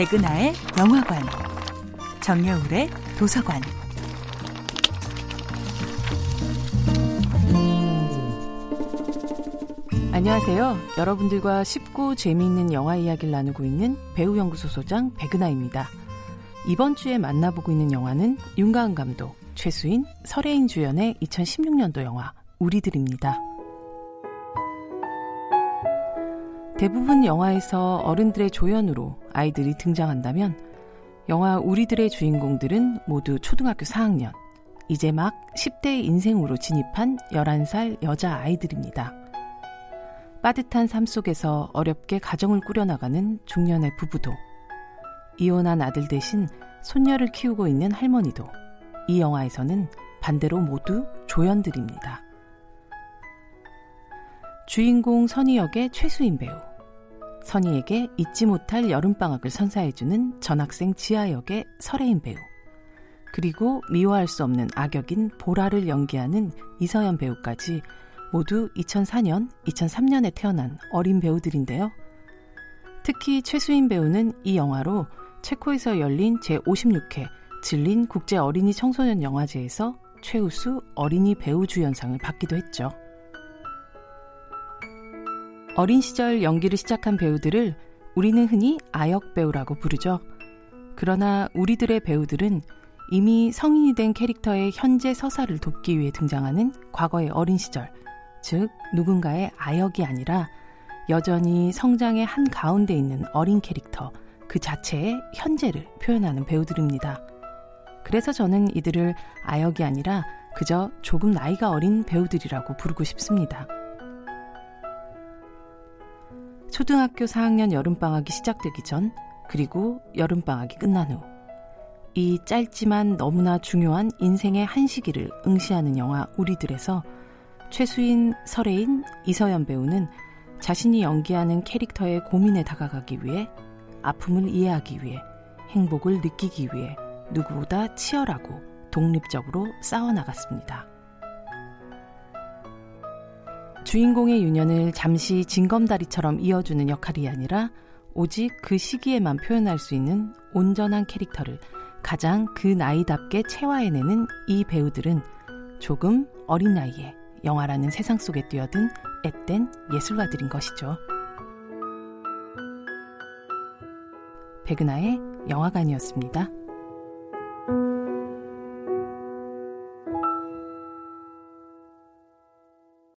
백은하의 영화관, 정여울의 도서관. 안녕하세요. 여러분들과 쉽고 재미있는 영화 이야기를 나누고 있는 배우연구소 소장 백은하입니다. 이번 주에 만나보고 있는 영화는 윤가은 감독, 최수인, 설혜인 주연의 2016년도 영화 우리들입니다. 대부분 영화에서 어른들의 조연으로 아이들이 등장한다면 영화 우리들의 주인공들은 모두 초등학교 4학년, 이제 막 10대 인생으로 진입한 11살 여자 아이들입니다. 빠듯한 삶 속에서 어렵게 가정을 꾸려나가는 중년의 부부도, 이혼한 아들 대신 손녀를 키우고 있는 할머니도 이 영화에서는 반대로 모두 조연들입니다. 주인공 선희 역의 최수인 배우, 선희에게 잊지 못할 여름방학을 선사해주는 전학생 지아 역의 설혜인 배우, 그리고 미워할 수 없는 악역인 보라를 연기하는 이서연 배우까지 모두 2004년, 2003년에 태어난 어린 배우들인데요. 특히 최수인 배우는 이 영화로 체코에서 열린 제56회 질린 국제 어린이 청소년 영화제에서 최우수 어린이 배우 주연상을 받기도 했죠. 어린 시절 연기를 시작한 배우들을 우리는 흔히 아역 배우라고 부르죠. 그러나 우리들의 배우들은 이미 성인이 된 캐릭터의 현재 서사를 돕기 위해 등장하는 과거의 어린 시절, 즉 누군가의 아역이 아니라 여전히 성장의 한 가운데 있는 어린 캐릭터 그 자체의 현재를 표현하는 배우들입니다. 그래서 저는 이들을 아역이 아니라 그저 조금 나이가 어린 배우들이라고 부르고 싶습니다. 초등학교 4학년 여름방학이 시작되기 전, 그리고 여름방학이 끝난 후, 이 짧지만 너무나 중요한 인생의 한 시기를 응시하는 영화 우리들에서 최수인, 설혜인, 이서연 배우는 자신이 연기하는 캐릭터의 고민에 다가가기 위해 아픔을 이해하기 위해 행복을 느끼기 위해 누구보다 치열하고 독립적으로 싸워나갔습니다. 주인공의 유년을 잠시 징검다리처럼 이어주는 역할이 아니라 오직 그 시기에만 표현할 수 있는 온전한 캐릭터를 가장 그 나이답게 체화해내는 이 배우들은 조금 어린 나이에 영화라는 세상 속에 뛰어든 앳된 예술가들인 것이죠. 백은하의 영화관이었습니다.